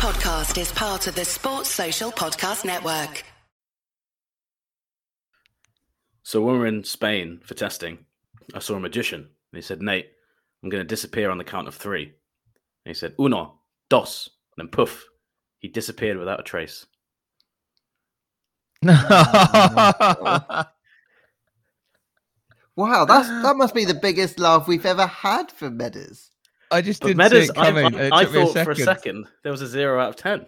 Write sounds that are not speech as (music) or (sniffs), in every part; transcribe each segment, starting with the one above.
podcast is part of the Sports Social Podcast Network. So when we were in Spain for testing, I saw a magician. And he said, Nate, I'm going to disappear on the count of three. And he said, uno, dos, and then poof, he disappeared without a trace. (laughs) Wow, that's ah. that must be the biggest laugh we've ever had from Meadows. I just But didn't Meadows, see it I, coming. I- and it I took me thought for a second. second there was a zero out of 10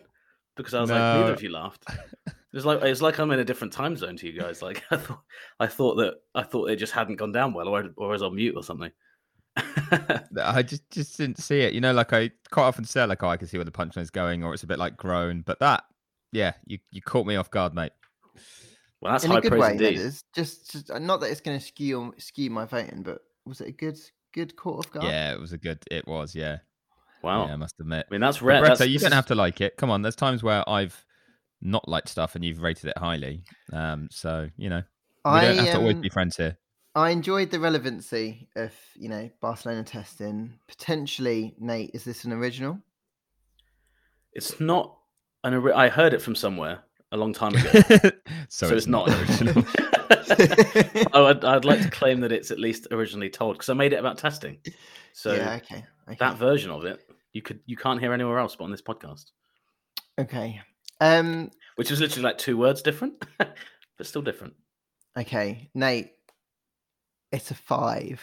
because I was like, neither of you laughed. It was like it's like I'm in a different time zone to you guys. Like (laughs) I thought, I thought that I thought it just hadn't gone down well, or, or I was on mute or something. (laughs) I just just didn't see it. You know, like I quite often say, like, oh, I can see where the punchline's going, or it's a bit like grown. But that, yeah, you you caught me off guard, mate. well, that's In high a good praise way, indeed. Just, just not that it's going to skew skew my voting, but was it a good good caught off guard? Yeah, it was a good. It was, yeah. Wow, Yeah, I must admit. I mean that's rare. Greta, That's, you this don't have to like it. Come on, there's times where I've not liked stuff and you've rated it highly. Um, so you know, we I don't have to always um, be friends here. I enjoyed the relevancy of you know Barcelona testing. Potentially, Nate, is this an original? It's not an. ori- I heard it from somewhere a long time ago, (laughs) so, so, it's, not an original. (laughs) oh, I'd, I'd like to claim that it's at least originally told because I made it about testing. So yeah, okay, okay, that version of it, you could you can't hear anywhere else but on this podcast, okay. Um, which is literally like two words different, (laughs) but still different. okay, Nate, it's a five.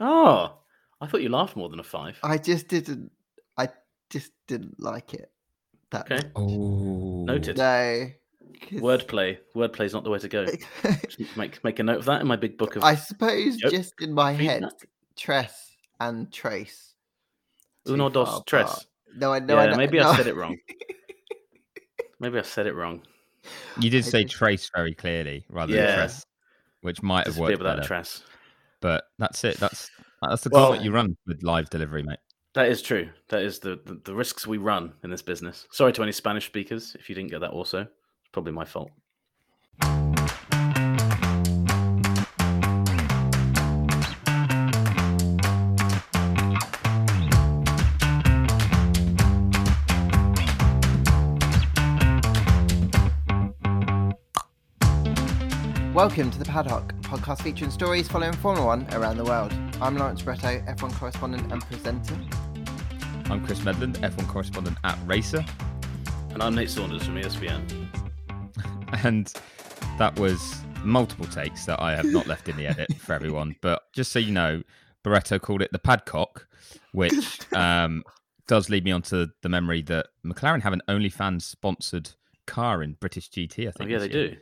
Oh, I thought you laughed more than a five. I just didn't. I just didn't like it. That Okay, Oh, Noted. no. 'Cause- wordplay. Wordplay is not the way to go. Make make a note of that in my big book of. I suppose Yep. just in my head, feedback. Tress and Trace. Uno dos far tres. No, I know. I know, maybe no. I said it wrong. (laughs) Maybe I said it wrong. You did I say just- trace very clearly rather Yeah. than tress, which might have Disappear worked without better. a tress. But that's it. That's that's the Well- gauntlet you run with live delivery, mate. That is true. That is the, the, the risks we run in this business. Sorry to any Spanish speakers if you didn't get that also. It's probably my fault. Welcome to the Paddock podcast featuring stories following Formula One around the world. I'm Lawrence Barretto, F1 correspondent and presenter. I'm Chris Medland, F1 correspondent at Racer, And I'm Nate Saunders from ESPN. (laughs) and that was multiple takes that I have not left in the edit for everyone. (laughs) But just so you know, Barretto called it the Padcock, which (laughs) um, does lead me onto the memory that McLaren have an OnlyFans sponsored car in British GT. I Oh, think. yeah, they year, do.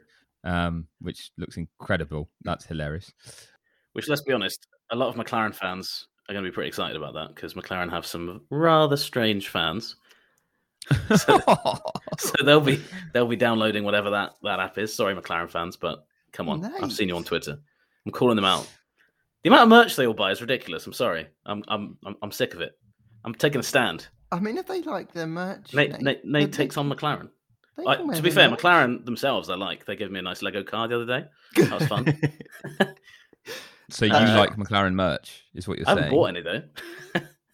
Um, which looks incredible. That's hilarious. Which, let's be honest, a lot of McLaren fans are going to be pretty excited about that because McLaren have some rather strange fans. (laughs) So, (laughs) so they'll be they'll be downloading whatever that, that app is. Sorry, McLaren fans, but come on, I've seen you on Twitter. I'm calling them out. The amount of merch they all buy is ridiculous. I'm sorry. I'm I'm I'm, I'm sick of it. I'm taking a stand. I mean, if they like their merch, Nate, Nate, Nate, then Nate they takes on McLaren. I, to be fair, merch. McLaren themselves, I like. They gave me a nice Lego car the other day. That was fun. (laughs) So you Uh, like McLaren merch, is what you're saying? I haven't bought any though,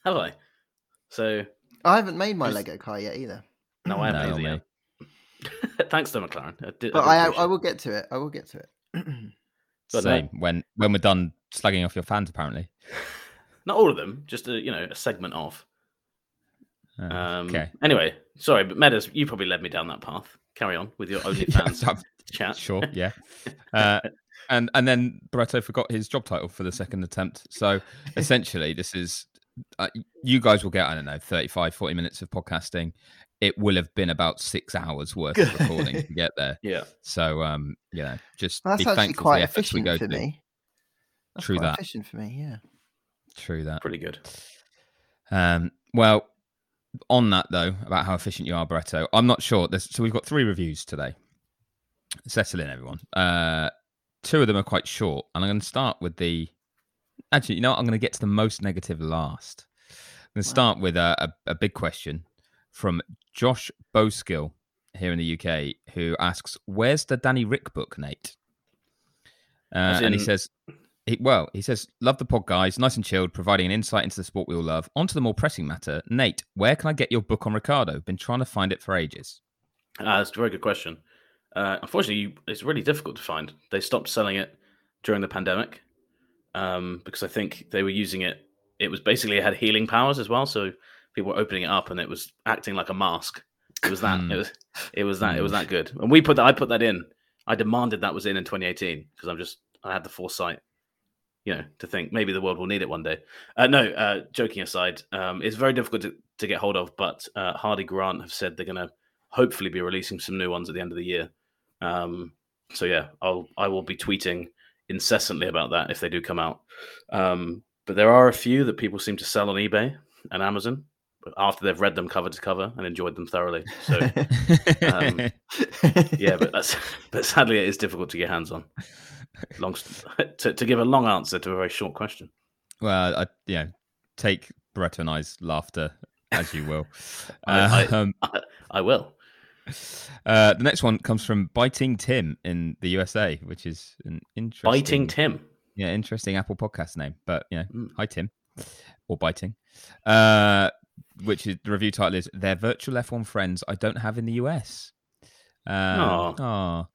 have I? So I haven't made my Lego car yet either, no, I haven't No, either mate. yet. (laughs) Thanks to McLaren. I did, but I, I, I, will get to it. I will get to it. (clears throat) But no. Same. When when we're done slugging off your fans, apparently. (laughs) Not all of them, just a you know a segment of. Uh, Um, okay. Anyway, sorry, but Meadows, you probably led me down that path. Carry on with your OnlyFans (laughs) Yeah, chat. Sure, yeah. Uh, and and then Barretto forgot his job title for the second attempt. So essentially, this is uh, you guys will get I don't know 35, 40 minutes of podcasting. It will have been about six hours worth of recording to get there. (laughs) Yeah, So um, you know, just That's be actually quite efficient for to. me. That's True quite that. efficient for me. Yeah. True that. pretty good. Um, well, on that though, about how efficient you are, Barretto, I'm not sure. There's, so we've got three reviews today. Settle in, everyone. Uh, two of them are quite short, and I'm going to start with the. Actually, you know, what? I'm going to get to the most negative last. I'm going to start with a, a, a big question from Josh Boskill here in the UK, who asks, "Where's the Danny Rick book, Nate?" Uh, As and he says, he, well, he says, "Love the pod, guys. Nice and chilled, providing an insight into the sport we all love." On to the more pressing matter, Nate. Where can I get your book on Ricciardo? Been trying to find it for ages. Uh, that's a very good question. Uh, unfortunately, you, it's really difficult to find. They stopped selling it during the pandemic um, because I think they were using it. It was basically it had healing powers as well, so people were opening it up and it was acting like a mask. It was that. Hmm. it was. It was that. It was that good. And we put that. I put that in. I demanded that was in in 2018 because I'm just. I had the foresight, you know, to think maybe the world will need it one day. Uh, no, uh, joking aside, um, it's very difficult to, to get hold of. But uh, Hardie Grant have said they're going to hopefully be releasing some new ones at the end of the year. Um, so yeah, I'll I will be tweeting incessantly about that if they do come out. Um, but there are a few that people seem to sell on eBay and Amazon after they've read them cover to cover and enjoyed them thoroughly. So (laughs) Um, yeah, but that's (laughs) but sadly it is difficult to get hands on. Long (laughs) to, to give a long answer to a very short question. well, I, yeah, take Brett and I's laughter as you will. I- I- um, I, I will. Uh, the next one comes from Biting Tim in the USA, which is an interesting Biting Tim. Yeah, interesting Apple podcast name. But you know, Mm. hi Tim, or biting. Uh, which is the review title is "They're virtual F1 friends I don't have in the US." Um, Aw. aw.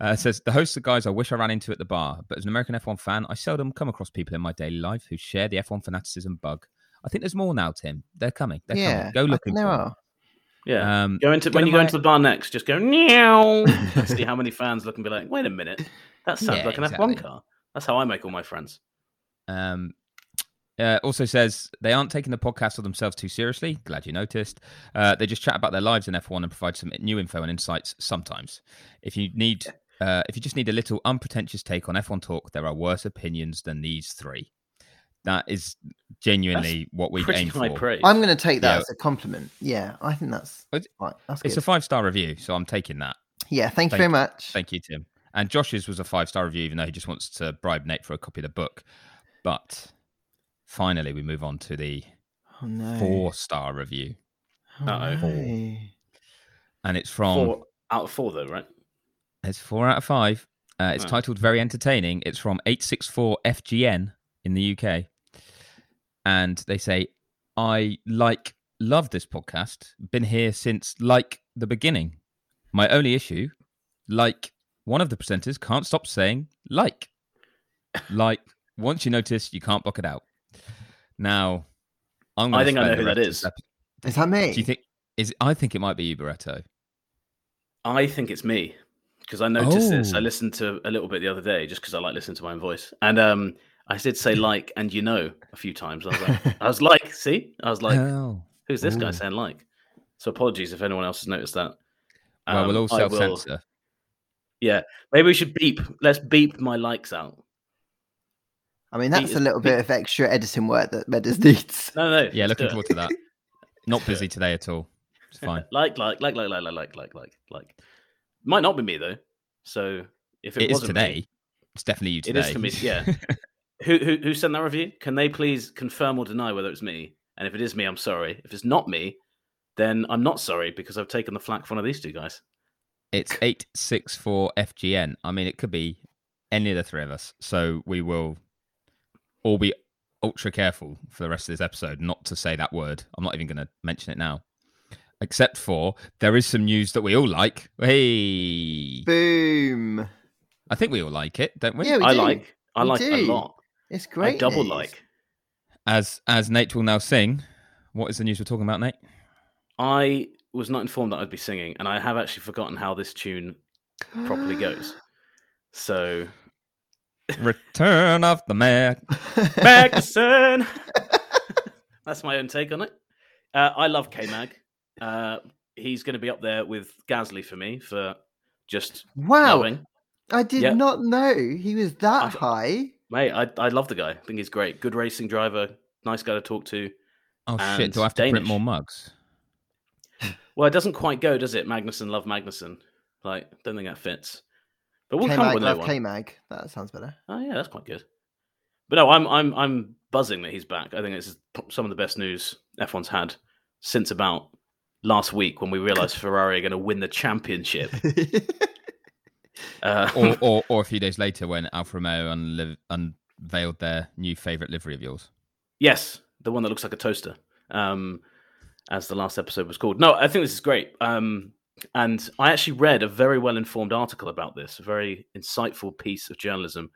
Uh, it says the host of guys I wish I ran into at the bar, but as an American F1 fan, I seldom come across people in my daily life who share the F1 fanaticism bug. I think there's more now, Tim. They're coming. They're yeah, coming. Go I think looking. there for 'em. are. Yeah. Um, go into when you go my- into the bar next, just go meow. See how many fans look and be like, wait a minute, that sounds Yeah, like an exactly. F1 car. That's how I make all my friends. Um, uh, also says they aren't taking the podcast or themselves too seriously. Glad you noticed. Uh, they just chat about their lives in F1 and provide some new info and insights sometimes. If you need, uh, if you just need a little unpretentious take on F1 talk, there are worse opinions than these three. That is genuinely what we Pretty aim high for. praise. I'm going to take that Yeah. as a compliment. Yeah, I think that's It's- right. That's It's good. a five star review, so I'm taking that. yeah, thank you very much. Thank you, Tim. And Josh's was a five star review, even though he just wants to bribe Nate for a copy of the book. But finally, we move on to the oh no. four star review. Oh, Uh-oh. no. and it's from Four out of four, though, right? it's four out of five. Uh, it's Oh. titled "Very Entertaining." It's from eight six four FGN in the UK, and they say, "I like love this podcast. Been here since like the beginning. My only issue, like one of the presenters can't stop saying like, like once you notice, you can't block it out." Now, I'm. I gonna think I know who that is. rest is. this epi- Is that me? Do you think? Is I think it might be you, Barretto. I think it's me because I noticed this. I Oh. listened to a little bit the other day just because I like listening to my own voice, and um, I did say (laughs) like and you know a few times. I was like, I was (laughs) like, see, I was like, oh. who's this guy saying like? So apologies if anyone else has noticed that. Well, we'll Um, all I will- self censor. Yeah, maybe we should beep. Let's beep my likes out. I mean, that's Pete a is- little bit of extra editing work that Meadows needs. No, no. Yeah, looking forward to that. Not busy (laughs) today at all. It's fine. like, like, like, like, like, like, like, like, like, like. Might not be me though. So if it, it is wasn't me- today. It's definitely you today. is for me, yeah. Who, who who sent that review? Can they please confirm or deny whether it's me? And if it is me, I'm sorry. If it's not me, then I'm not sorry because I've taken the flack for one of these two guys. it's eight six four FGN. I mean, it could be any of the three of us. So we will all be ultra careful for the rest of this episode not to say that word. I'm not even going to mention it now. Except for there is some news that we all like. Hey, Boom. I think we all like it, don't we? Yeah, we I do. like I We like a do. lot. It's great. I double news. like. As as Nate will now sing. What is the news we're talking about, Nate? I was not informed that I'd be singing, and I have actually forgotten how this tune properly goes. (gasps) So Return of the Mac. (laughs) Magnussen. (laughs) That's my own take on it. Uh, I love K Mag. Uh, he's going to be up there with Gasly for me for just wow. knowing. I did Yeah. not know he was that I've- high. Mate, I, I love the guy. I think he's great. Good racing driver. Nice guy to talk to. Oh And shit! Do I have to print more mugs? Well, it doesn't quite go, does it? Magnussen, love Magnussen. Like, don't think that fits. But we'll come up K-Mag, with a love new one. K-Mag. That sounds better. Oh yeah, that's quite good. But no, I'm I'm I'm buzzing that he's back. I think this is some of the best news F1's had since about last week when we realised (laughs) Ferrari are going to win the championship. (laughs) Uh, or, (laughs) or or a few days later when Alfa Romeo unli- unveiled their new favorite livery of yours. Yes, the one that looks like a toaster, um, as the last episode was called. No, I think this is great. Um, and I actually read a very well informed article about this, a very insightful piece of journalism.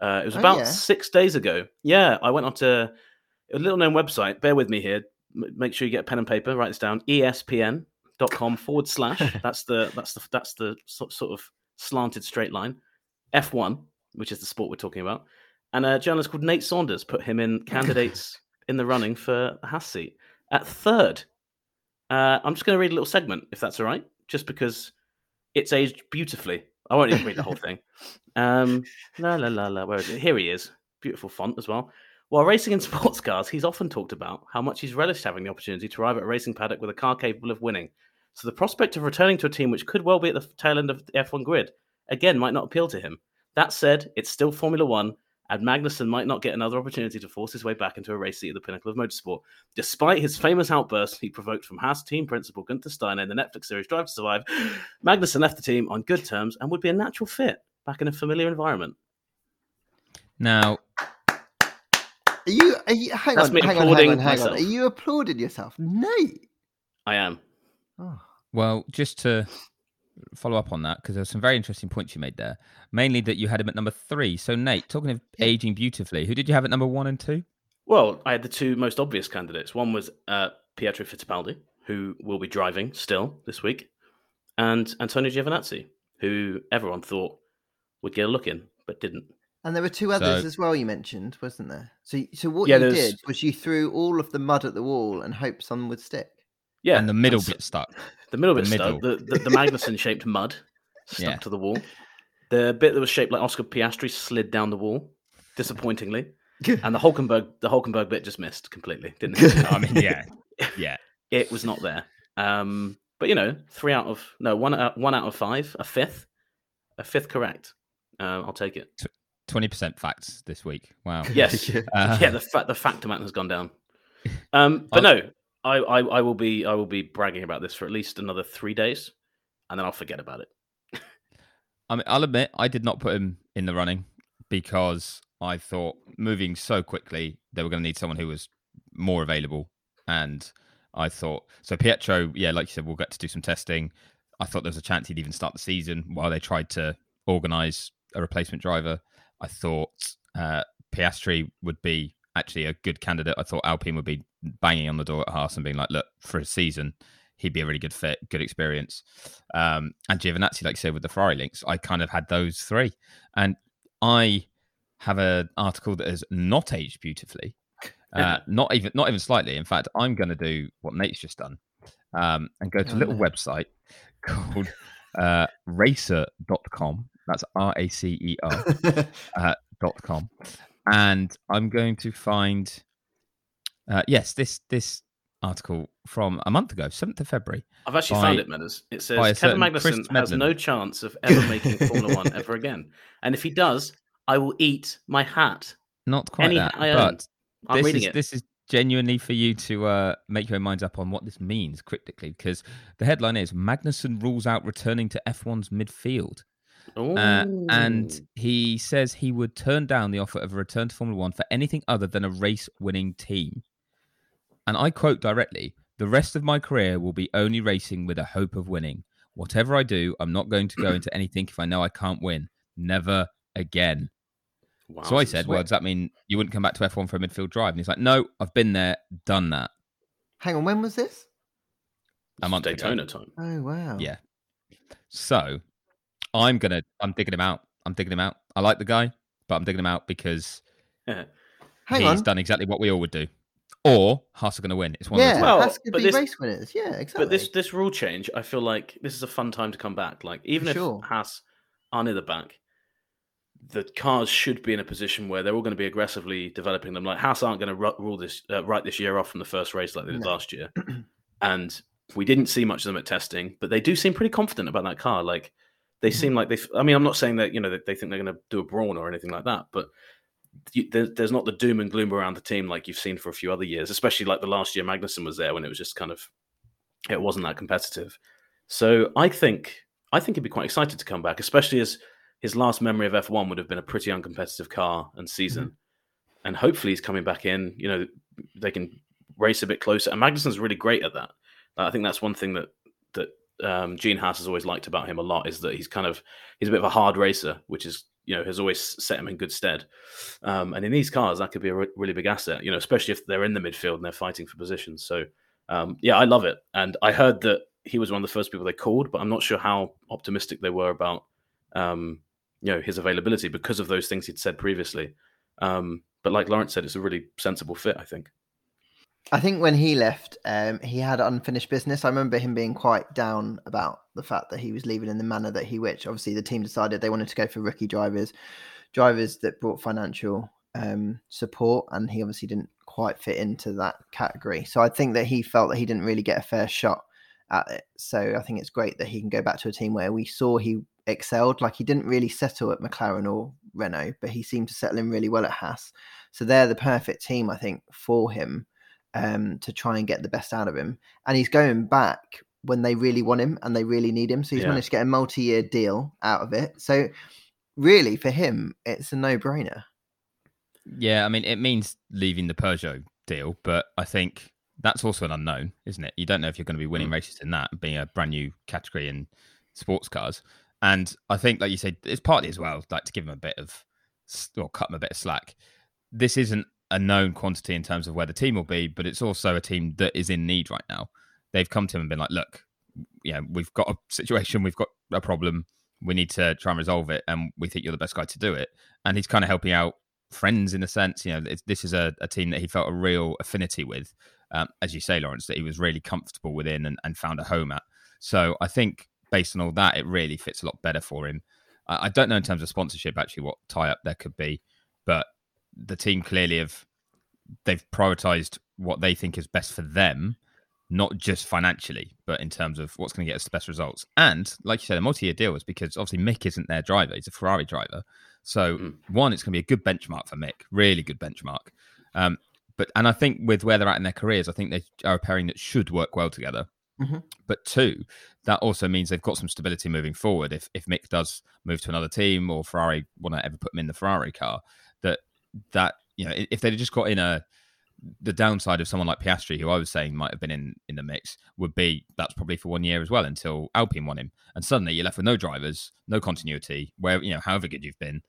Uh, it was Oh, about yeah? six days ago. Yeah, I went onto a little known website. Bear with me here. M- make sure you get a pen and paper. Write this down. ESPN.com forward slash. (laughs) That's the that's the that's the sort sort of slanted straight line. F1, which is the sport we're talking about, and a journalist called Nate Saunders put him in (laughs) candidates in the running for a Haas seat at third. Uh, I'm just going to read a little segment, if that's all right, just because it's aged beautifully. I won't even read the whole thing. (laughs) Um, la la la la. Where is it? Here he is. Beautiful font as well. While racing in sports cars, he's often talked about how much he's relished having the opportunity to arrive at a racing paddock with a car capable of winning. So the prospect of returning to a team which could well be at the tail end of the F1 grid again might not appeal to him. That said, it's still Formula One, and Magnussen might not get another opportunity to force his way back into a race seat at the pinnacle of motorsport. Despite his famous outburst he provoked from Haas team principal Gunther Steiner in the Netflix series Drive to Survive, (sniffs) Magnussen left the team on good terms and would be a natural fit back in a familiar environment. Now, Are you? Are you hang That's on, hang on, hang on, hang on. Are you applauding yourself, No, I am. Oh. well, just to follow up on that, because there were some very interesting points you made there. Mainly that you had him at number three. So, Nate, talking of Yeah. aging beautifully, who did you have at number one and two? Well, I had the two most obvious candidates. One was uh, Pietro Fittipaldi, who will be driving still this week, and Antonio Giovinazzi, who everyone thought would get a look in, but didn't. And there were two others So- as well. You mentioned, wasn't there? So, so what Yeah, you there's- did was you threw all of the mud at the wall and hoped some would stick. Yeah, and the middle bit stuck. (laughs) the middle the bit stuck. The, middle. the, the Magnussen shaped mud (laughs) stuck Yeah. to the wall. The bit that was shaped like Oscar Piastri slid down the wall, disappointingly. (laughs) and the Hulkenberg, the Hulkenberg bit just missed completely. Didn't it? I mean, yeah, yeah. it was not there. Um, but you know, three out of no one out one out of five, a fifth, a fifth correct. Uh, I'll take it. Twenty percent facts this week. Wow. Yes, Uh, yeah. The fact the fact amount has gone down. Um, but no, I, I I will be I will be bragging about this for at least another three days, and then I'll forget about it. (laughs) I mean, I'll admit I did not put him in the running because I thought moving so quickly they were going to need someone who was more available, and I thought so. Pietro, yeah, like you said, we'll get to do some testing. I thought there was a chance he'd even start the season while they tried to organise a replacement driver. I thought uh, Piastri would be actually a good candidate. I thought Alpine would be banging on the door at Haas and being like, look, for a season, he'd be a really good fit, good experience. Um, and Giovinazzi, like you said, with the Ferrari links, I kind of had those three. And I have an article that has not aged beautifully, (laughs) uh, not even not even slightly. In fact, I'm going to do what Nate's just done um, and go to a Oh, little website (laughs) called uh, racer.com. That's R A C E R (laughs) uh, dot com, and I'm going to find uh, yes this this article from a month ago, seventh of February. I've actually By- found it, Meadows. It says Kevin Magnussen has no chance of ever making Formula One ever again, and if he does, I will eat my hat. Not quite Any that, I own. but I'm this reading is it. this is genuinely for you to uh, make your minds up on what this means cryptically, because the headline is Magnussen rules out returning to F1's midfield. Uh, and he says he would turn down the offer of a return to Formula One for anything other than a race winning team. And I quote directly The rest of my career will be only racing with a hope of winning. Whatever I do, I'm not going to go into (clears throat) anything if I know I can't win. Never again. So I Wowzers. said, Well, does that mean you wouldn't come back to F1 for a midfield drive? And he's like, No, I've been there, done that. Hang on, when was this? a month ago. Daytona time. Oh wow. Yeah. So I'm gonna I'm digging him out. I'm digging him out. I like the guy, but I'm digging him out because (laughs) Hang he's on. done exactly what we all would do. Or Haas are gonna win. It's one of Yeah, the. Well, that's could but be this- race winners. Yeah, exactly. But this this rule change, I feel like this is a fun time to come back. Like even if sure. Haas are near the back, the cars should be in a position where they're all going to be aggressively developing them. Like Haas aren't going to ru- rule this uh, write this year off from the first race like they did No. last year, (clears throat) and we didn't see much of them at testing. But they do seem pretty confident about that car. Like they Mhm. seem like they. I mean, I'm not saying that you know that they think they're going to do a brawn or anything like that, but. There's not the doom and gloom around the team like you've seen for a few other years, especially like the last year Magnussen was there when it was just kind of it wasn't that competitive. So I think I think he'd be quite excited to come back, especially as his last memory of F1 would have been a pretty uncompetitive car and season. Mm-hmm. And hopefully he's coming back in. You know, they can race a bit closer. And Magnussen's really great at that. I think that's one thing that that um, Gene Haas has always liked about him a lot is that he's kind of he's a bit of a hard racer, which is you know has always set him in good stead. Um, and in these cars, that could be a re- really big asset. You know, especially if they're in the midfield and they're fighting for positions. So um, yeah, I love it. And I heard that he was one of the first people they called, but I'm not sure how optimistic they were about um, you know his availability because of those things he'd said previously. Um, but like Lawrence said, it's a really sensible fit, I think. I think when he left, um, he had unfinished business. I remember him being quite down about the fact that he was leaving in the manner that he which obviously the team decided they wanted to go for rookie drivers, drivers that brought financial um, support, and he obviously didn't quite fit into that category. So I think that he felt that he didn't really get a fair shot at it. So I think it's great that he can go back to a team where we saw he excelled. Like he didn't really settle at McLaren or Renault, but he seemed to settle in really well at Haas. So they're the perfect team, I think, for him um, to try and get the best out of him. And he's going back when they really want him and they really need him. So he's yeah. managed to get a multi-year deal out of it. So really, for him, it's a no-brainer. Yeah, I mean, it means leaving the Peugeot deal, but I think that's also an unknown, isn't it? You don't know if you're going to be winning mm. races in that, being a brand new category in sports cars. And I think, like you said, it's partly as well, like to give him a bit of, or cut him a bit of slack. This isn't a known quantity in terms of where the team will be, but it's also a team that is in need right now. They've come to him and been like, look, know, we've got a situation, we've got a problem, we need to try and resolve it, and we think you're the best guy to do it. And he's kind of helping out friends in a sense. You know, this is a, a, team that he felt a real affinity with, um, as you say, Lawrence, that he was really comfortable within and, and, found a home at. So I think based on all that, it really fits a lot better for him. I, I don't know in terms of sponsorship actually what tie up there could be, but the team clearly have they've prioritized what they think is best for them, not just financially, but in terms of what's going to get us the best results. And like you said, a multi-year deal is because obviously Mick isn't their driver; he's a Ferrari driver. So mm. one, it's going to be a good benchmark for Mick, really good benchmark. Um, but and I think with where they're at in their careers, I think they are a pairing that should work well together. Mm-hmm. But two, that also means they've got some stability moving forward. If if Mick does move to another team or Ferrari want to ever put him in the Ferrari car, that that you know if they'd just got in a the downside of someone like Piastri, who I was saying might have been in, in the mix, would be that's probably for one year as well until Alpine won him, and suddenly you're left with no drivers, no continuity, where you know however good you've been,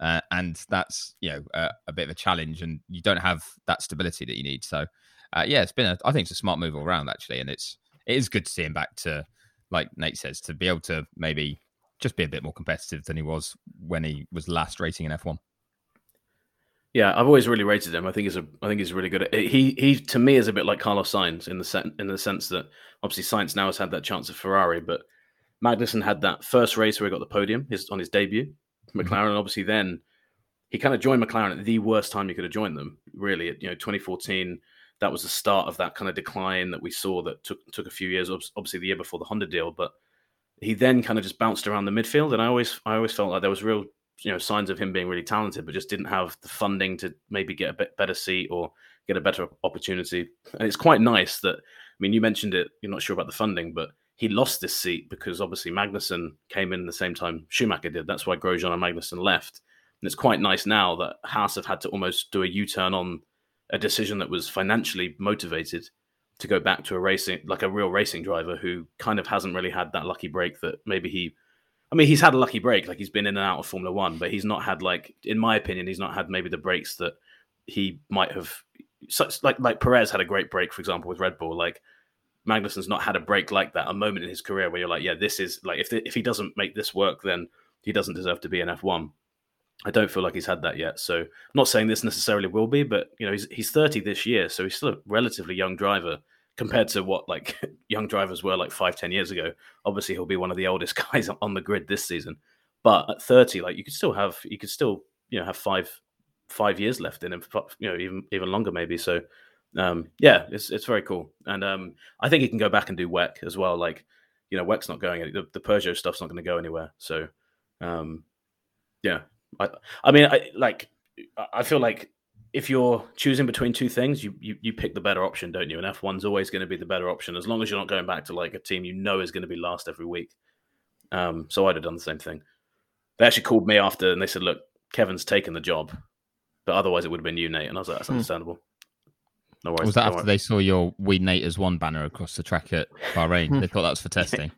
uh, and that's you know a, bit of a challenge, and you don't have that stability that you need. So uh, yeah, it's been a, I think it's a smart move all around actually, and it's it is good to see him back to like Nate says to be able to maybe just be a bit more competitive than he was when he was last racing in F1. Yeah, I've always really rated him. I think he's a, I think he's really good. At, he he to me is a bit like Carlos Sainz in the sen- in the sense that obviously Sainz now has had that chance at Ferrari, but Magnussen had that first race where he got the podium his on his debut. Mm-hmm. McLaren, mm-hmm. obviously, then he kind of joined McLaren at the worst time you could have joined them. Really, you know, 2014, that was the start of that kind of decline that we saw that took took a few years. Obviously, the year before the Honda deal, but he then kind of just bounced around the midfield, and I always I always felt like there was real you know signs of him being really talented, but just didn't have the funding to maybe get a bit better seat or get a better opportunity. And it's quite nice that I mean, you mentioned it. You're not sure about the funding, but he lost this seat because obviously Magnussen came in the same time Schumacher did. That's why Grosjean and Magnussen left. And it's quite nice now that Haas have had to almost do a U-turn on a decision that was financially motivated to go back to a racing, like a real racing driver who kind of hasn't really had that lucky break that maybe he I mean, he's had a lucky break. Like he's been in and out of Formula One, but he's not had like, in my opinion, he's not had maybe the breaks that he might have. Such like like Perez had a great break, for example, with Red Bull. Like Magnussen's not had a break like that, a moment in his career where you're like, yeah, this is like if the, if he doesn't make this work, then he doesn't deserve to be in F1. I don't feel like he's had that yet. So I'm not saying this necessarily will be, but you know, he's he's 30 this year, so he's still a relatively young driver compared to what like (laughs) young drivers were like five, ten years ago. Obviously, he'll be one of the oldest (laughs) guys on the grid this season. But at 30, like you could still have, you could still, you know, have five, five years left in him, you know, even even longer maybe. So, um, yeah, it's it's very cool, and um, I think he can go back and do WEC as well. Like, you know, WEC's not going, the, the Peugeot stuff's not going to go anywhere. So, um, yeah, I, I mean, I like, I feel like if you're choosing between two things, you, you you pick the better option, don't you? And F1's always going to be the better option as long as you're not going back to like a team you know is going to be last every week. Um, so I'd have done the same thing. They actually called me after and they said, "Look, Kevin's taken the job, but otherwise it would have been you, Nate." And I was like, "That's Hmm. understandable." No worries. Was that don't after worry. they saw your We Nate as one banner across the track at Bahrain? they thought that was for (laughs) testing.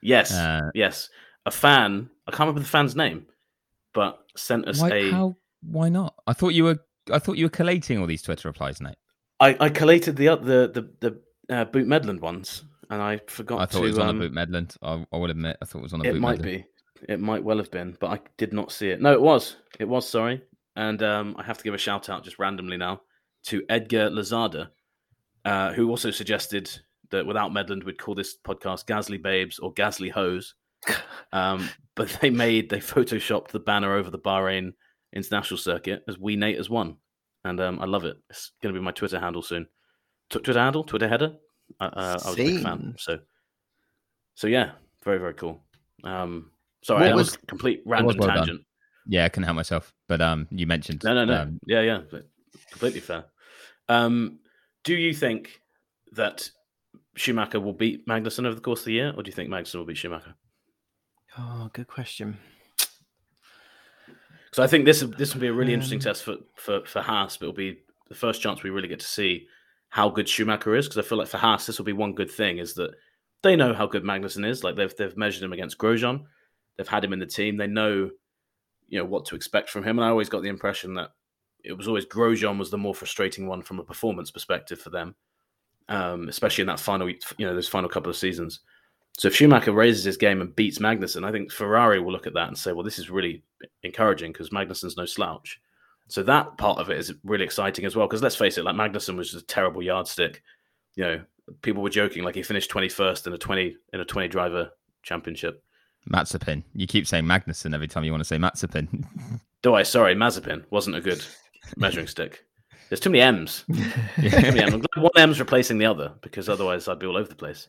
Yes, Uh, yes. A fan. I can't remember the fan's name, but sent us Why, a. how, why not? I thought you were. I thought you were collating all these Twitter replies, Nate. I, I collated the the the the uh, Boot Medland ones, and I forgot I thought to. it was on um, a Boot Medland. I, I will admit, I thought it was on a It Boot might Medland. be. It might well have been, but I did not see it. No, it was. It was. Sorry, and um, I have to give a shout out just randomly now to Edgar Lazada, uh, who also suggested that without Medland, we'd call this podcast Gasly Babes or Gasly Hose. (laughs) Um, but they made they photoshopped the banner over the Bahrain International Circuit as We Nate as one, and um, I love it. It's going to be my Twitter handle soon. Tw- Twitter handle, Twitter header. Uh, uh, I was a big fan. So, so yeah, very very cool. Um, sorry, What that was, was- complete random well done. tangent. Yeah, I couldn't help myself. But um, you mentioned No, no, no. um, yeah, yeah, but completely fair. Um, do you think that Schumacher will beat Magnussen over the course of the year, or do you think Magnussen will beat Schumacher? Oh, good question. So I think this this will be a really interesting Um, test for for for Haas, but it'll be the first chance we really get to see how good Schumacher is. Because I feel like for Haas, this will be one good thing is that they know how good Magnussen is. Like they've they've measured him against Grosjean, they've had him in the team. They know you know what to expect from him. And I always got the impression that it was always Grosjean was the more frustrating one from a performance perspective for them, um, especially in that final you know those final couple of seasons. So if Schumacher raises his game and beats Magnussen, I think Ferrari will look at that and say, well, this is really encouraging because Magnussen's no slouch. So that part of it is really exciting as well. Because let's face it, like Magnussen was just a terrible yardstick. You know, people were joking like he finished twenty first in a twenty in a twenty driver championship. Mazepin. You keep saying Magnussen every time you want to say Mazepin. (laughs) Do I? Sorry, Mazepin wasn't a good measuring stick. There's too many M's. (laughs) Too many M's. I'm glad one M's replacing the other because otherwise I'd be all over the place.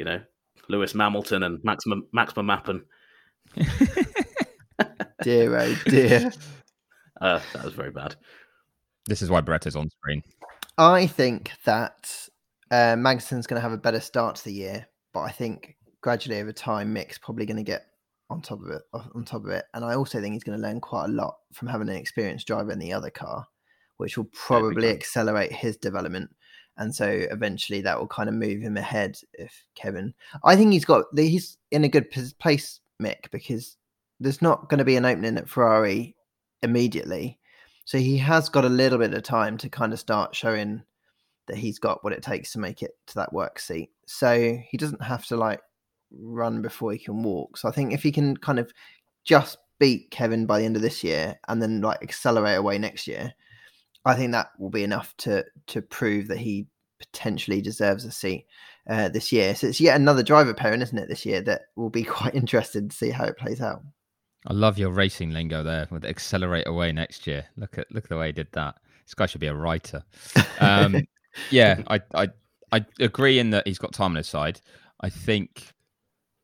You know, Lewis Hamilton and Maximum Maximum Mappen. (laughs) Dear, oh dear. (laughs) Uh, that was very bad. this is why Barretto's on screen. I think that uh, Magnussen's going to have a better start to the year, but I think gradually over time, Mick's probably going to get on top of it. On top of it, and I also think he's going to learn quite a lot from having an experienced driver in the other car, which will probably accelerate his development. And so eventually, that will kind of move him ahead. If Kevin, I think he's got he's in a good place, Mick, because there's not going to be an opening at Ferrari immediately. So he has got a little bit of time to kind of start showing that he's got what it takes to make it to that work seat. So he doesn't have to like run before he can walk. So I think if he can kind of just beat Kevin by the end of this year and then like accelerate away next year, I think that will be enough to to prove that he potentially deserves a seat uh, this year. So it's yet another driver pairing, isn't it, this year that will be (laughs) quite interested to see how it plays out. I love your racing lingo there with accelerate away next year. Look at look at the way he did that. This guy should be a writer. Um, (laughs) yeah, I, I I agree in that he's got time on his side. I think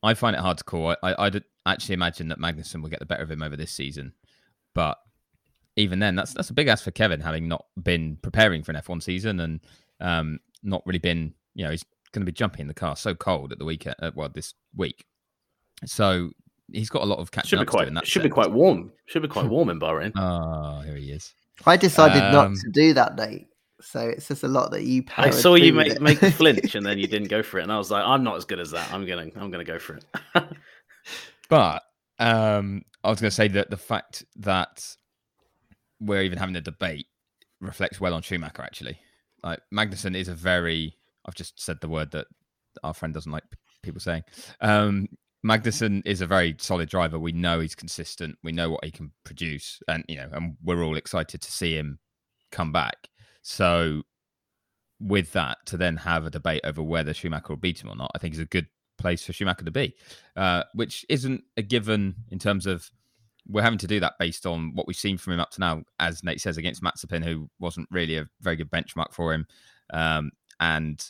I find it hard to call. I, I, I'd actually imagine that Magnussen will get the better of him over this season, but even then, that's that's a big ask for Kevin, having not been preparing for an F1 season and um, not really been. You know, he's going to be jumping in the car so cold at the weekend. Uh, well, this week, so he's got a lot of catching Should be up to do quite in that should be quite warm. Should be quite warm in Bahrain. Oh, (laughs) here he is. I decided not Um, to do that, Nate. So it's just a lot that you. I saw you make make the (laughs) flinch and then you didn't go for it, and I was like, I'm not as good as that. I'm gonna I'm gonna go for it. (laughs) But um, I was going to say that the fact that we're even having a debate reflects well on Schumacher. Actually, like Magnussen is a very. I've just said the word that our friend doesn't like people saying. Um, Magnussen is a very solid driver. We know he's consistent. We know what he can produce, and you know, and we're all excited to see him come back. So, with that, to then have a debate over whether Schumacher will beat him or not, I think is a good place for Schumacher to be, uh, which isn't a given in terms of we're having to do that based on what we've seen from him up to now, as Nate says, against Mazepin, who wasn't really a very good benchmark for him. Um, and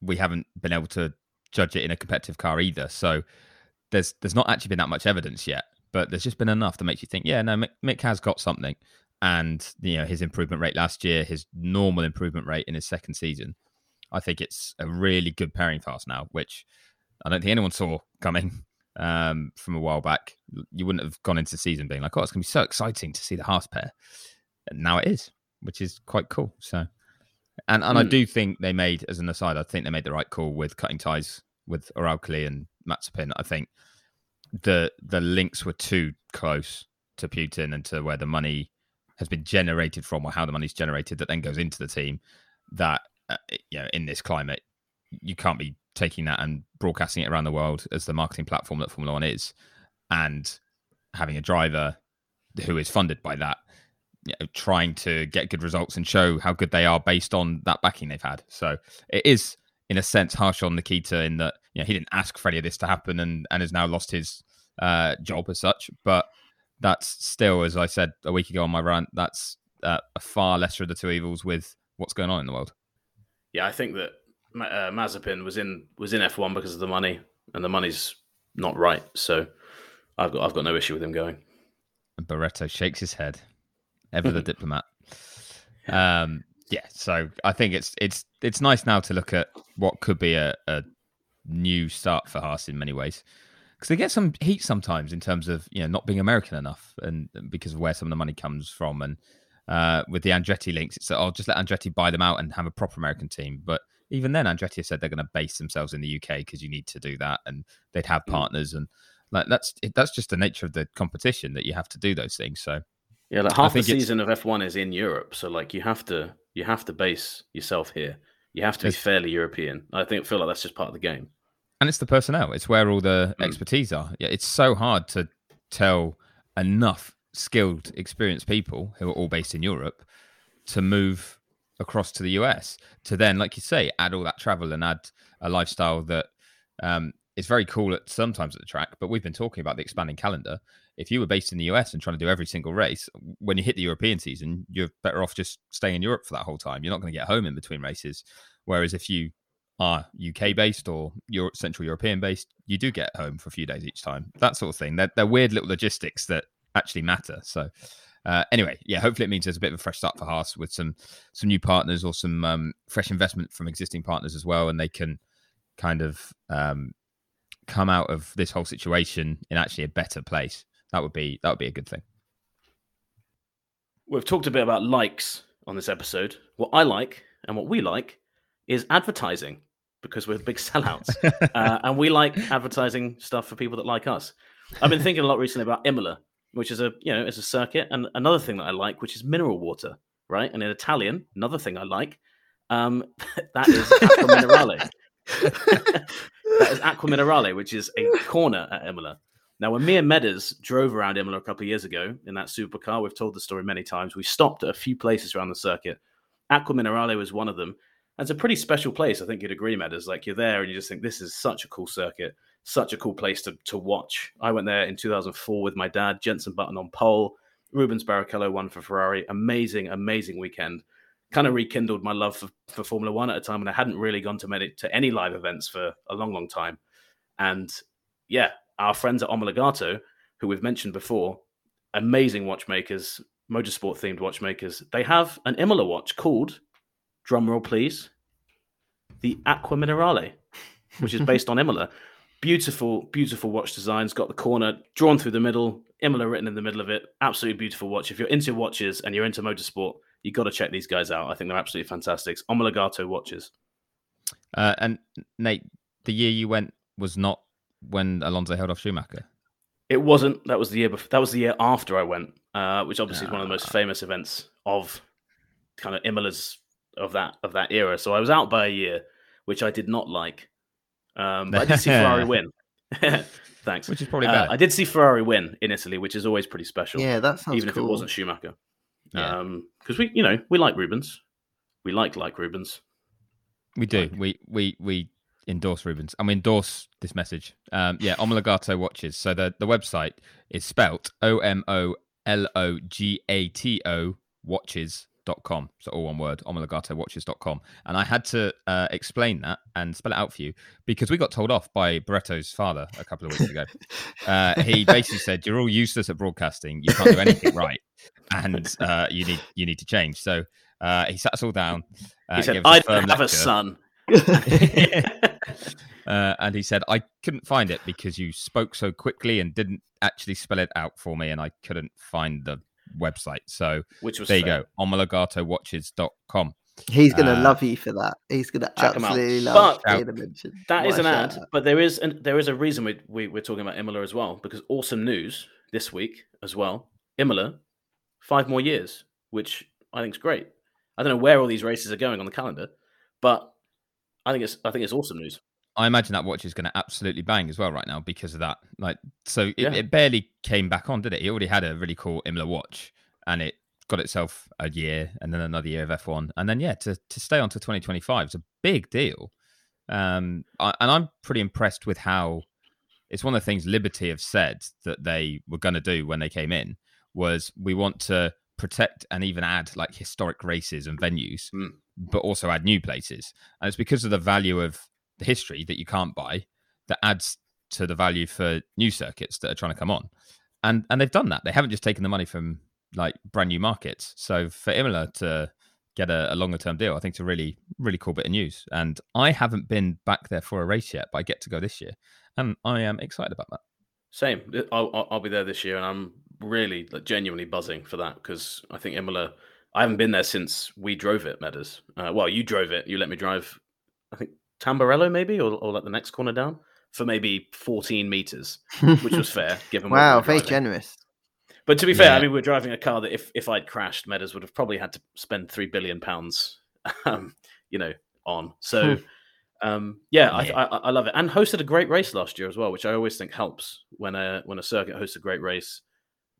we haven't been able to judge it in a competitive car either. So there's there's not actually been that much evidence yet, but there's just been enough that makes you think, yeah, no, Mick, Mick has got something. And you know his improvement rate last year, his normal improvement rate in his second season, I think it's a really good pairing for us now, which I don't think anyone saw coming (laughs) um, from a while back, you wouldn't have gone into the season being like, "Oh, it's going to be so exciting to see the Haas pair." And now it is, which is quite cool. So, and and mm. I hmm. do think they made, as an aside, I think they made the right call with cutting ties with Uralkali and Mazepin. I think the the links were too close to Putin and to where the money has been generated from, or how the money's generated that then goes into the team. That uh, you know, in this climate, you can't be taking that and broadcasting it around the world as the marketing platform that Formula One is, and having a driver who is funded by that, you know, trying to get good results and show how good they are based on that backing they've had. So it is, in a sense, harsh on Nikita in that you know, he didn't ask for any of this to happen and and has now lost his uh, job as such. But that's still, as I said a week ago on my rant, that's uh, a far lesser of the two evils with what's going on in the world. Yeah, I think that uh, Mazepin was in was in F1 because of the money, and the money's not right. So I've got I've got no issue with him going. Barretto shakes his head, ever the (laughs) diplomat. Um, yeah, so I think it's it's it's nice now to look at what could be a, a new start for Haas in many ways because they get some heat sometimes in terms of you know not being American enough and because of where some of the money comes from and uh, with the Andretti links, it's I'll oh, just let Andretti buy them out and have a proper American team, but even then, Andretti said they're going to base themselves in the UK because you need to do that, and they'd have mm. partners, and like that's that's just the nature of the competition that you have to do those things. So yeah, like half the season of F one is in Europe, so like you have to you have to base yourself here. You have to be fairly European. I think feel like that's just part of the game. And it's the personnel. It's where all the mm. expertise are. Yeah, it's so hard to tell enough skilled, experienced people who are all based in Europe to move across to the US to then, like you say, add all that travel and add a lifestyle that um, is very cool at sometimes at the track. But we've been talking about the expanding calendar. If you were based in the US and trying to do every single race, when you hit the European season, you're better off just staying in Europe for that whole time. You're not going to get home in between races. Whereas if you are UK based or Europe, Central European based, you do get home for a few days each time. That sort of thing. They're, they're weird little logistics that actually matter. So uh, anyway, yeah, hopefully it means there's a bit of a fresh start for Haas with some some new partners or some um, fresh investment from existing partners as well, and they can kind of um, come out of this whole situation in actually a better place. That would be that would be a good thing. We've talked a bit about likes on this episode. What I like and what we like is advertising because we're big sellouts, (laughs) uh, and we like advertising stuff for people that like us. I've been thinking a lot recently about Imola which is a you know is a circuit, and another thing that I like, which is mineral water, right? And in Italian, another thing I like, um, (laughs) that is acqua minerale. (laughs) that is acqua minerale, which is a corner at Imola. Now, when me and Medders drove around Imola a couple of years ago in that supercar, we've told the story many times. We stopped at a few places around the circuit. Acqua Minerale was one of them. And it's a pretty special place. I think you'd agree, Medders. Like you're there and you just think this is such a cool circuit such a cool place to, to watch. I went there in 2004 with my dad, Jensen Button on pole, Rubens Barrichello won for Ferrari. Amazing, amazing weekend. Kind of rekindled my love for, for Formula One at a time when I hadn't really gone to many, to any live events for a long, long time. And yeah, our friends at Omologato, who we've mentioned before, amazing watchmakers, motorsport themed watchmakers. They have an Imola watch called, drumroll please, the Acqua Minerale, which is based (laughs) on Imola. Beautiful, beautiful watch designs. Got the corner drawn through the middle, Imola written in the middle of it. Absolutely beautiful watch. If you're into watches and you're into motorsport, you've got to check these guys out. I think they're absolutely fantastic. Omologato watches. Uh, and Nate, the year you went was not when Alonso held off Schumacher. It wasn't. That was the year before. That was the year after I went, uh, which obviously is one of the most ah. famous events of kind of Imola's of that of that era. So I was out by a year, which I did not like. Um, but I did see Ferrari (laughs) win. (laughs) Thanks. Which is probably better. Uh, I did see Ferrari win in Italy, which is always pretty special. Yeah, that sounds even cool. if it wasn't Schumacher. Yeah. Um, because we, you know, we like Rubens. We like like Rubens. We do. Like. We we we endorse Rubens and we endorse this message. Um, yeah, Omologato watches. So the the website is spelt O M O L O G A T O watches com. So all one word, omologatowatches.com. And I had to uh, explain that and spell it out for you because we got told off by Barretto's father a couple of weeks ago. (laughs) uh, he basically said, "You're all useless at broadcasting. You can't do anything right, and uh, you need you need to change." So uh, he sat us all down. he said, "I don't have lecture. a son." (laughs) (laughs) uh, and he said, I couldn't find it because you spoke so quickly and didn't actually spell it out for me, and I couldn't find the website. So Which was there you fair. go, omologatowatches.com. He's gonna Uh, love you for that. He's gonna Check 'em out. absolutely love But- being a mention. That is an ad, out. but there is an, there is a reason we, we we're talking about Imola as well because awesome news this week as well. Imola, five more years, which I think is great. I don't know where all these races are going on the calendar, but I think it's I think it's awesome news. I imagine that watch is going to absolutely bang as well right now because of that. Like, so it, Yeah. it barely came back on, did it? He already had a really cool Imola watch, and it got itself a year and then another year of F1, and then yeah, to to stay on to 2025 is a big deal. Um, I, and I'm pretty impressed with how it's one of the things Liberty have said that they were going to do when they came in was we want to protect and even add like historic races and venues, Mm. but also add new places. And it's because of the value of the history that you can't buy that adds to the value for new circuits that are trying to come on. And and they've done that. They haven't just taken the money from like brand new markets. So for Imola to get a, a longer term deal, I think it's a really, really cool bit of news. And I haven't been back there for a race yet, but I get to go this year. And I am excited about that. Same. I'll, I'll, be there this year, and I'm really like, genuinely buzzing for that because I think Imola. I haven't been there since we drove it, Meadows. Uh, well, you drove it. You let me drive. I think Tamburello maybe, or, or like the next corner down for maybe 14 meters, which was fair (laughs) given. what we wow, were very generous. But to be fair, Yeah. I mean, we we're driving a car that if if I'd crashed, Meadows would have probably had to spend three billion pounds, (laughs) um, you know, on. So, um, yeah, I, I I love it, and hosted a great race last year as well, which I always think helps when a when a circuit hosts a great race.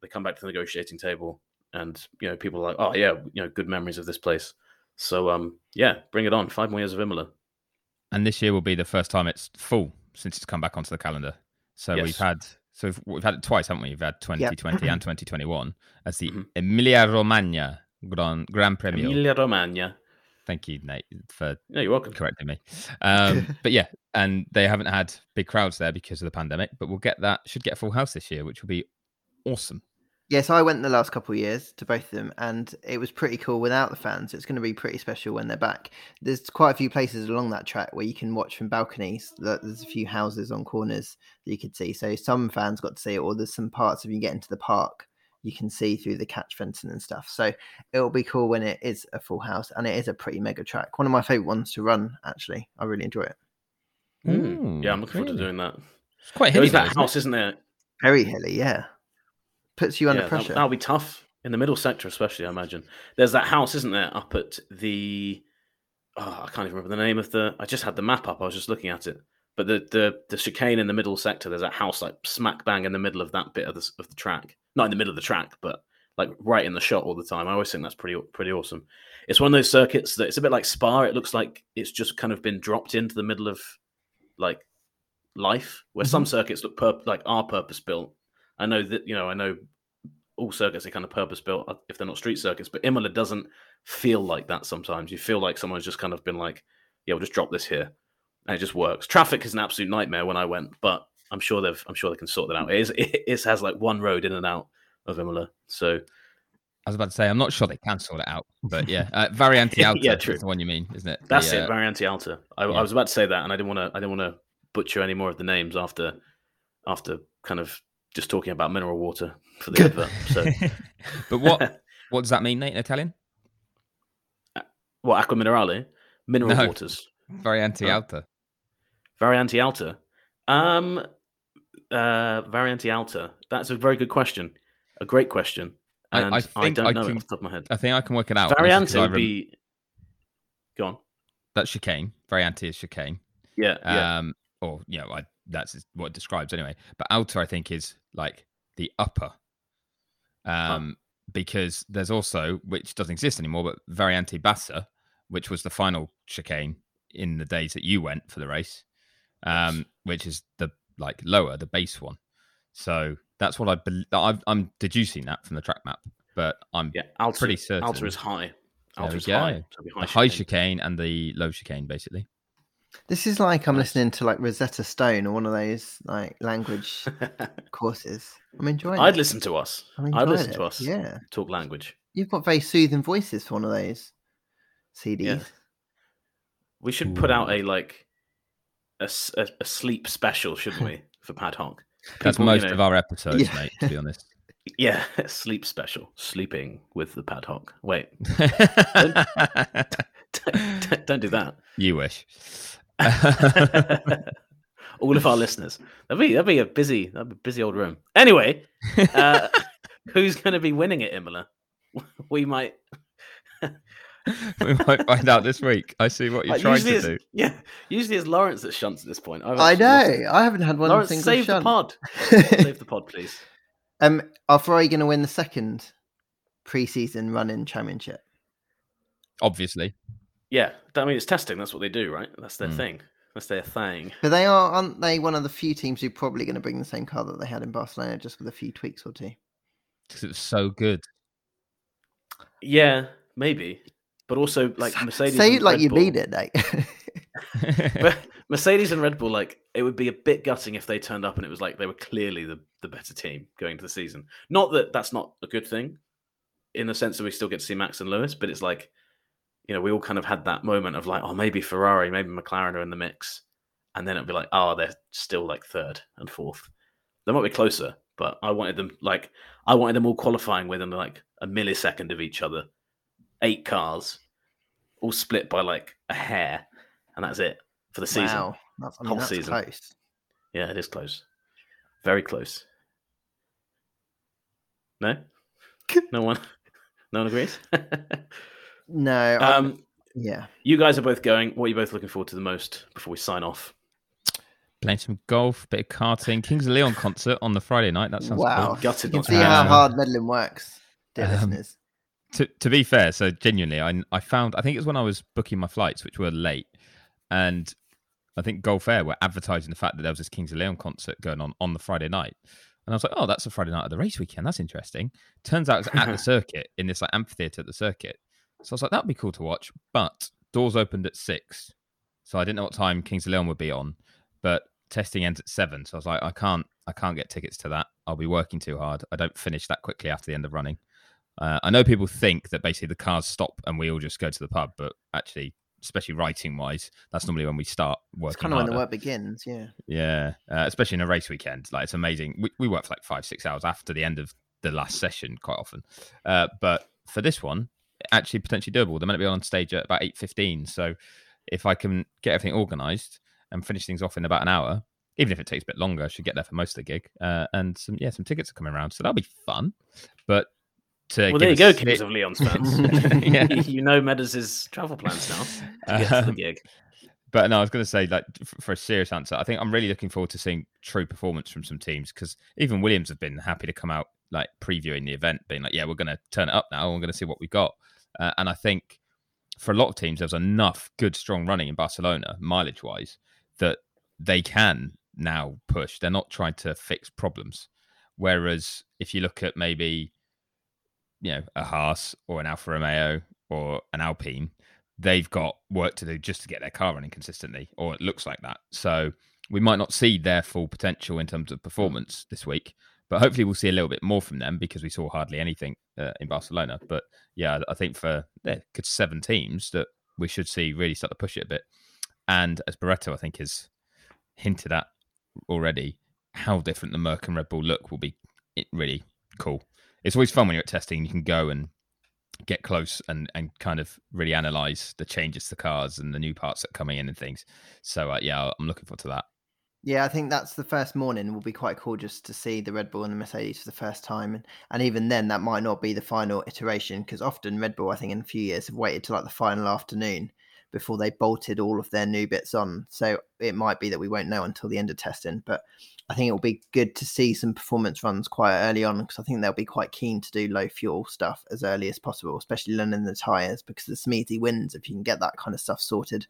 They come back to the negotiating table, and you know, people are like, oh yeah, you know, good memories of this place. So, um, yeah, bring it on. Five more years of Imola. And this year will be the first time it's full since it's come back onto the calendar. So we've had so we've- we've had it twice, haven't we? We've had 2020 and (clears throat) 2021 as the Mhm. Emilia Romagna Grand Grand Premio. Emilia Romagna. Thank you, Nate, for No, you're welcome. correcting me. Um, (laughs) but yeah, and they haven't had big crowds there because of the pandemic. But we'll get that. Should get a full house this year, which will be awesome. Yes, I went the last couple of years to both of them, and it was pretty cool without the fans. It's going to be pretty special when they're back. There's quite a few places along that track where you can watch from balconies. There's a few houses on corners that you could see. So some fans got to see it, or there's some parts if you get into the park you can see through the catch fencing and stuff. So it'll be cool when it is a full house, and it is a pretty mega track. One of my favorite ones to run. Actually, I really enjoy it. Mm. Yeah, I'm Ooh, looking forward to doing that. It's quite hilly. is that though, isn't it? house, isn't there? Very hilly, yeah. Puts you under Yeah, pressure. That, that'll be tough in the middle sector, especially. I imagine there's that house, isn't there, up at the. Oh, I can't even remember the name of the. I just had the map up. I was just looking at it. But the the the chicane in the middle sector, there's that house like smack bang in the middle of that bit of the of the track. Not in the middle of the track, but like right in the shot all the time. I always think that's pretty pretty awesome. It's one of those circuits that it's a bit like Spa. It looks like it's just kind of been dropped into the middle of like life, where some mm-hmm. circuits look purp- like are purpose built. I know that you know I know all circuits are kind of purpose built if they're not street circuits, but Imola doesn't feel like that sometimes. You feel like someone's just kind of been like, yeah, we'll just drop this here. And it just works. Traffic is an absolute nightmare when I went, but I'm sure they've I'm sure they can sort that out. It is (laughs) it, has like one road in and out of Imola. So I was about to say, I'm not sure they can sort it out, but yeah, (laughs) uh, Variante Alta Yeah, is the one you mean, isn't it? The, that's uh, it, Variante Alta. I, yeah. I was about to say that and I didn't want to I didn't want to butcher any more of the names after after kind of just talking about mineral water for the advert. So (laughs) but what (laughs) what does that mean, Nate, in Italian? what acqua minerale? Mineral No. waters. Variante Oh. Alta. Variante Alta. Um, uh, Variante Alta. That's a very good question. A great question. I- And I I, think don't I know it can- off the top of my head. I think I can work it out. mostly 'cause Variante would rem- be. Go on. that's chicane. Variante is chicane. Yeah, yeah. Um, or you know, I, that's what it describes anyway. But Alta, I think, is like the upper. Um, because there's also which doesn't exist anymore, but Variante Bassa, which was the final chicane in the days that you went for the race, um, Yes. which is the like lower, the base one. So that's what I bel I've, I'm deducing that from the track map, but I'm yeah. Alta, pretty certain. Alta is high. Alta is high. So the high chicane. chicane and the low chicane, basically. This is like I'm Nice. listening to like Rosetta Stone or one of those like language (laughs) courses. I'm enjoying. I'd it. listen to us. I'm I'd listen it. to us. Yeah, Talk language. you've got very soothing voices for one of those CDs. Yeah. We should put out a like a a sleep special, shouldn't we, (laughs) for Pad Hoc? That's People, you most know- of our episodes, Yeah. mate. To be honest. (laughs) Yeah, sleep special. Sleeping with the Pad Hoc. Wait, don't, don't do that. you wish. (laughs) All of our listeners. That'd be that'd be a busy that'd be a busy old room. Anyway, uh, (laughs) who's going to be winning at Imola? (laughs) We might. we might find out this week. I see what you're uh, trying to do. Yeah, usually it's Lawrence that shunts at this point. I've I actually lost it. know. I haven't had one Lawrence, single save the pod. save the pod, please. um, are Ferrari going to win the second pre-season run-in championship? Obviously, Yeah, I mean it's testing. That's what they do, right? That's their Mm. thing. That's their thing. But they are, aren't they? One of the few teams who are probably going to bring the same car that they had in Barcelona, just with a few tweaks or two. because it was so good. Yeah, maybe, but also like Mercedes. Say it like Red you Bull- mean it, Nate. (laughs) But Mercedes and Red Bull, like it would be a bit gutting if they turned up and it was like they were clearly the, the better team going into the season. Not that that's not a good thing, in the sense that we still get to see Max and Lewis, but it's like, you know, we all kind of had that moment of like, oh, maybe Ferrari, maybe McLaren are in the mix, and then it'd be like, oh, they're still like third and fourth. They might be closer, but I wanted them like I wanted them all qualifying within like a millisecond of each other, eight cars, all split by like a hair, and that's it for the season. Wow, that's, I mean, Whole that's season. close. Yeah, it is close. Very close. No? (laughs) No one no one agrees? (laughs) No, I- um yeah. you guys are both going. What are you both looking forward to the most before we sign off? Playing some golf, bit of karting, Kings of Leon (laughs) concert on the Friday night. That sounds Wow, I'm gutted you not can see how Um, hard Medland works, dear um, listeners. to to be fair, so genuinely, I I found I think it was when I was booking my flights, which were late, and I think Gulf Air were advertising the fact that there was this Kings of Leon concert going on on the Friday night, and I was like, oh, that's a Friday night of the race weekend. That's interesting. Turns out it's at the (laughs) circuit in this like amphitheater at the circuit. So I was like, that'd be cool to watch. But doors opened at six, so I didn't know what time Kings of Leon would be on, but testing ends at seven. So I was like, I can't, I can't get tickets to that. I'll be working too hard. I don't finish that quickly after the end of running. Uh, I know people think that basically the cars stop and we all just go to the pub, but actually, especially writing wise, that's normally when we start working. It's kind of when the work begins. Yeah. Yeah, uh, especially in a race weekend, like it's amazing. We, we work for like five, six hours after the end of the last session, quite often. Uh, but for this one, actually potentially doable. Meant to be on stage at about eight fifteen. So if I can get everything organised and finish things off in about an hour, even if it takes a bit longer, I should get there for most of the gig. Uh, and some yeah, some tickets are coming around, so that'll be fun. But to Well, there you go, Kings of Leon's (laughs) fans. (laughs) Yeah. (laughs) you know Meadows' travel plans now to get to the Um, gig. But no, I was going to say, like, for a serious answer, I think I'm really looking forward to seeing true performance from some teams because even Williams have been happy to come out, like, previewing the event, being like, yeah, we're going to turn it up now. We're going to see what we got. Uh, and I think for a lot of teams, there's enough good, strong running in Barcelona, mileage wise, that they can now push. They're not trying to fix problems. Whereas if you look at maybe, you know, a Haas or an Alfa Romeo or an Alpine, they've got work to do just to get their car running consistently, or it looks like that. So we might not see their full potential in terms of performance this week, but hopefully we'll see a little bit more from them because we saw hardly anything uh, in Barcelona. But yeah, I think for yeah, good seven teams that we should see really start to push it a bit. And as Barretto, I think, has hinted at already, how different the Merc and Red Bull look will be it- really cool. It's always fun when you're at testing. You can go and get close and and kind of really analyze the changes to cars and the new parts that are coming in and things. So uh, yeah, I'm looking forward to that. Yeah, I think that's the first morning will be quite cool just to see the Red Bull and the Mercedes for the first time, and, and even then that might not be the final iteration because often Red Bull, I think, in a few years have waited till like the final afternoon before they bolted all of their new bits on. So it might be that we won't know until the end of testing, but I think it will be good to see some performance runs quite early on because I think they'll be quite keen to do low fuel stuff as early as possible, especially learning the tires because the Smeezy wins if you can get that kind of stuff sorted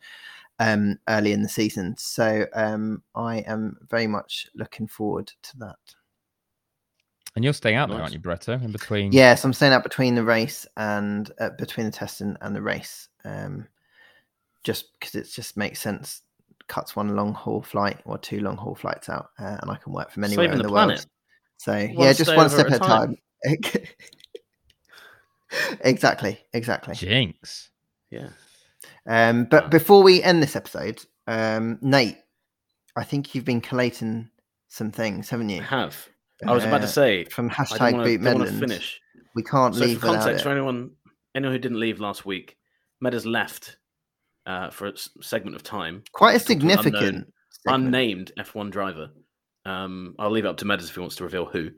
um, early in the season. So um, I am very much looking forward to that. And you're staying out there, aren't you, Bretto? In between, Yes, I'm staying out between the race and uh, between the testing and the race, um, just because it just makes sense. Cuts one long haul flight or two long haul flights out, uh, and I can work from anywhere Saving in the the, world. planet. So One yeah, just one step at at a a time. (laughs) exactly, exactly. Jinx. Yeah. Um, but Wow. before we end this episode, um, Nate, I think you've been collating some things, haven't I you? have. I was about Uh, to say from I hashtag don't want Boot to finish. We can't So leave for context, it. for anyone anyone who didn't leave last week, Meadows left uh, for a segment of time. Quite a talk to an significant, unknown- Unnamed F1 driver. Um, I'll leave it up to Meadows if he wants to reveal who. It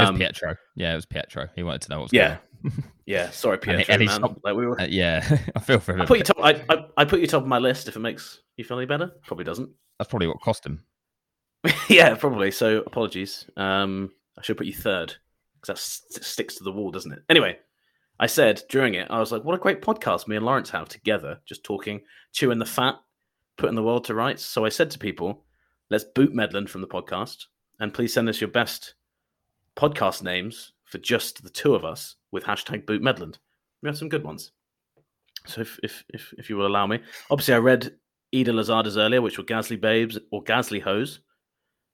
was Um, Pietro. Yeah, it was Pietro. He wanted to know what was yeah, going (laughs) yeah. Sorry, And Pietro, he- and man. Like we were. Uh, yeah, (laughs) I feel for him. I a put you top. I, I, I put you top of my list. If it makes you feel any better, probably doesn't. That's probably what cost him. (laughs) yeah, probably. So apologies. Um, I should put you third because that st- sticks to the wall, doesn't it? Anyway, I said during it, I was like, "What a great podcast me and Lawrence have together, just talking, chewing the fat, putting the world to rights." So I said to people, "Let's boot Medland from the podcast, and please send us your best podcast names for just the two of us with hashtag boot Medland. We have some good ones. So if if if, if you will allow me, obviously I read Ida Lazarda's earlier, which were Gasly Babes or Gasly Hose.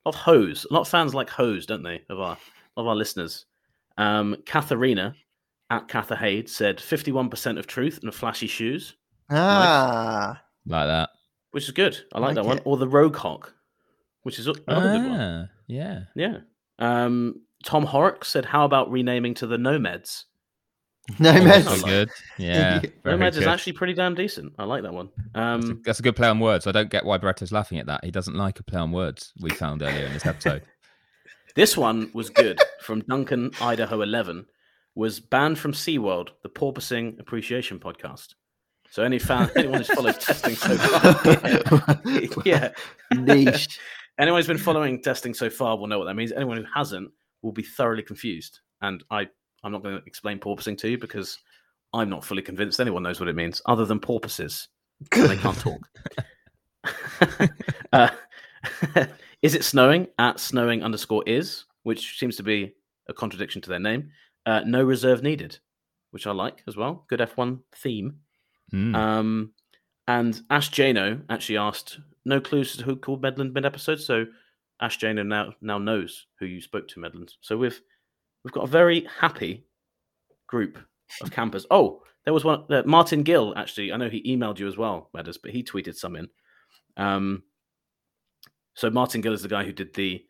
A lot of hose. A lot of fans like hose, don't they? Of our of our listeners. Um, Katharina at Catherhade said fifty-one percent of truth and flashy shoes, Ah, Like that. which is good. I like, Like that one. Or the Rogue Hawk, which is another good one. Ah, Yeah. Yeah. Um, Tom Horrocks said, "How about renaming to the Nomads?" no Oh, mess. that's Also good. (laughs) Yeah. very Nomads is actually pretty damn decent. I like that one. That's a, Um, that's a good play on words. I don't get why Barretto's laughing at that. He doesn't like a play on words. We found earlier in this episode. (laughs) This one was good from Duncan Idaho 11 was banned from SeaWorld, the Porpoising Appreciation Podcast. So any fan (laughs) anyone who's followed testing so far (laughs) yeah. Niche. (laughs) Anyone who's been following testing so far will know what that means. Anyone who hasn't will be thoroughly confused. And I I'm not going to explain porpoising to you because I'm not fully convinced anyone knows what it means other than porpoises. they can't talk. uh, is it snowing at snowing underscore is, which seems to be a contradiction to their name. Uh, no reserve needed, which I like as well. Good F1 theme. Mm. Um, and Ash Jano actually asked, no clues to who called Medland mid episode. So Ash Jano now now knows who you spoke to, Medland. So we've we've got a very happy group of campers. Oh, there was one uh, Martin Gill actually. I know he emailed you as well, Meadows, but he tweeted some in. Um, so Martin Gill is the guy who did the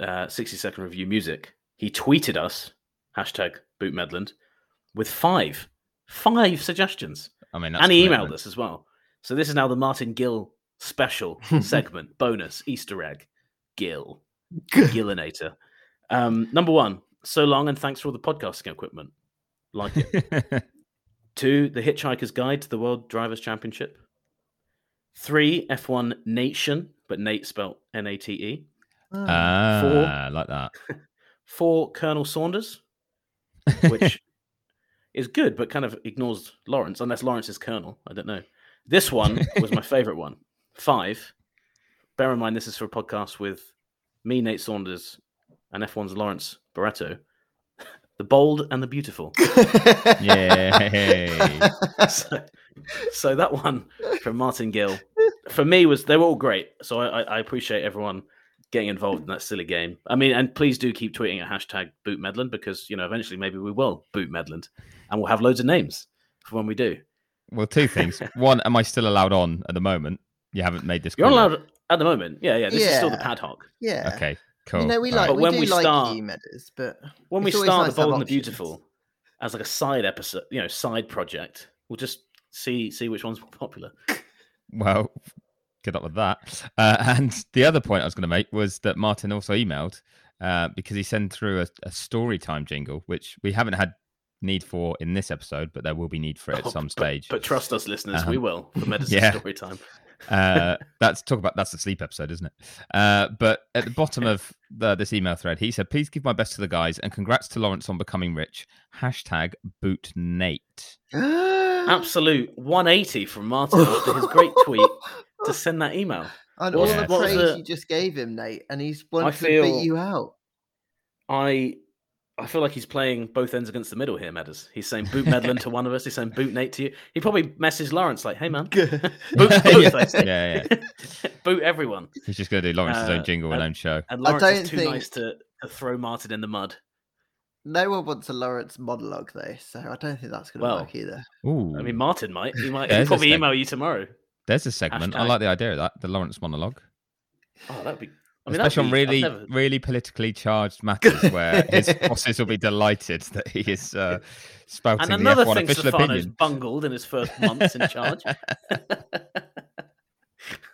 uh, 60 second review music. He tweeted us hashtag Boot Medland with five five suggestions I mean, that's and he commitment. emailed us as well. So this is now the Martin Gill special (laughs) segment, bonus Easter egg. Gill, (laughs) Gillinator. Um, number one, so long and thanks for all the podcasting equipment. Like it. (laughs) Two, the Hitchhiker's Guide to the World Drivers' Championship. Three, F1 Nation, but Nate spelt N A T E. Ah. ah, like that. Four, Colonel Saunders, which (laughs) is good, but kind of ignores Lawrence, unless Lawrence is Colonel. I don't know. This one was my favorite one. Five. Bear in mind, this is for a podcast with me, Nate Saunders, and F1's Lawrence Barretto. The bold and the beautiful. (laughs) yeah. (laughs) so, so that one from Martin Gill, for me, was they were all great. So I, I, I appreciate everyone getting involved in that silly game. I mean, and please do keep tweeting at hashtag boot Medland because you know eventually maybe we will boot Medland, and we'll have loads of names for when we do. Well, two things. (laughs) One, am I still allowed on at the moment? You haven't made this. You're call yet. allowed at the moment. Yeah, yeah. This is still the Yeah. pad hoc. yeah. Okay, cool. You know, we like right. But we when do we like start- you, Meadows, but When we start nice the bold and the beautiful as like a side episode, you know, side project, we'll just see see which one's more popular. Well, good luck with that. Uh, (laughs) and the other point I was going to make was that Martin also emailed uh, because he sent through a, a story time jingle, which we haven't had need for in this episode, but there will be need for it at Oh, some but- stage. But, trust us, listeners, we Um, will for medicine (laughs) yeah. story time. uh, that's talk about that's the sleep episode, isn't it? Uh, but at the bottom of the, this email thread, he said, "Please give my best to the guys and congrats to Lawrence on becoming rich." Hashtag boot Nate. (gasps) (gasps) Absolute 180 from Martin after his great tweet (laughs) to send that email. (sighs) and What all was the the- what was praise the- you just gave him, Nate, and he's wanted to feel- beat you out. I I feel like he's playing both ends against the middle here, Meadows. He's saying boot Medland to one of us. He's saying boot Nate to you. He probably messaged Lawrence like, "Hey man, (laughs) boot (laughs) both, yeah, yeah, yeah. (laughs) boot everyone." He's just going to do Lawrence's Uh, own jingle and uh, own show. And I Lawrence is don't too think- nice to, to throw Martin in the mud. No one wants a Lawrence monologue though, so I don't think that's going to Well, work either. Ooh, I mean, Martin might. He might he'll probably email you tomorrow. There's a segment. I like the idea of that. The Lawrence monologue. Oh, that'd be. I mean, Especially on be- I've really, never- really politically charged matters where his (laughs) bosses will be delighted that he is uh, spouting And the another F1 thing official Stefano's opinion. bungled in his first months in charge. (laughs)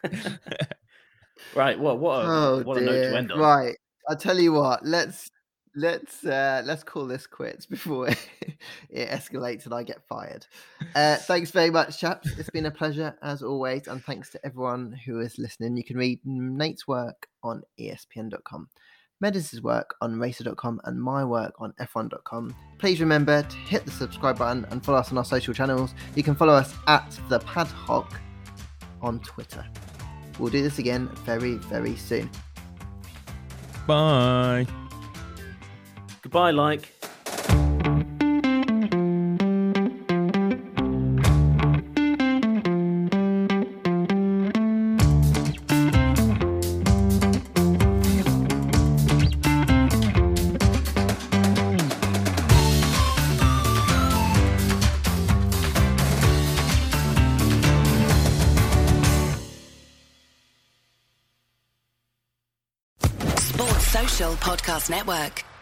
(laughs) right. What? What? A, oh what a note to end on. Right. I'll tell you what. Let's let's uh let's call this quits (laughs) before it escalates and I get fired. Uh thanks very much, chaps. It's been a pleasure as always, and thanks to everyone who is listening. You can read Nate's work on ESPN.com. Medis' work on racer.com and my work on f1.com. Please remember to hit the subscribe button and follow us on our social channels. You can follow us at the Padhock on Twitter. We'll do this again very, very soon. Bye. Goodbye, like. Podcast Network.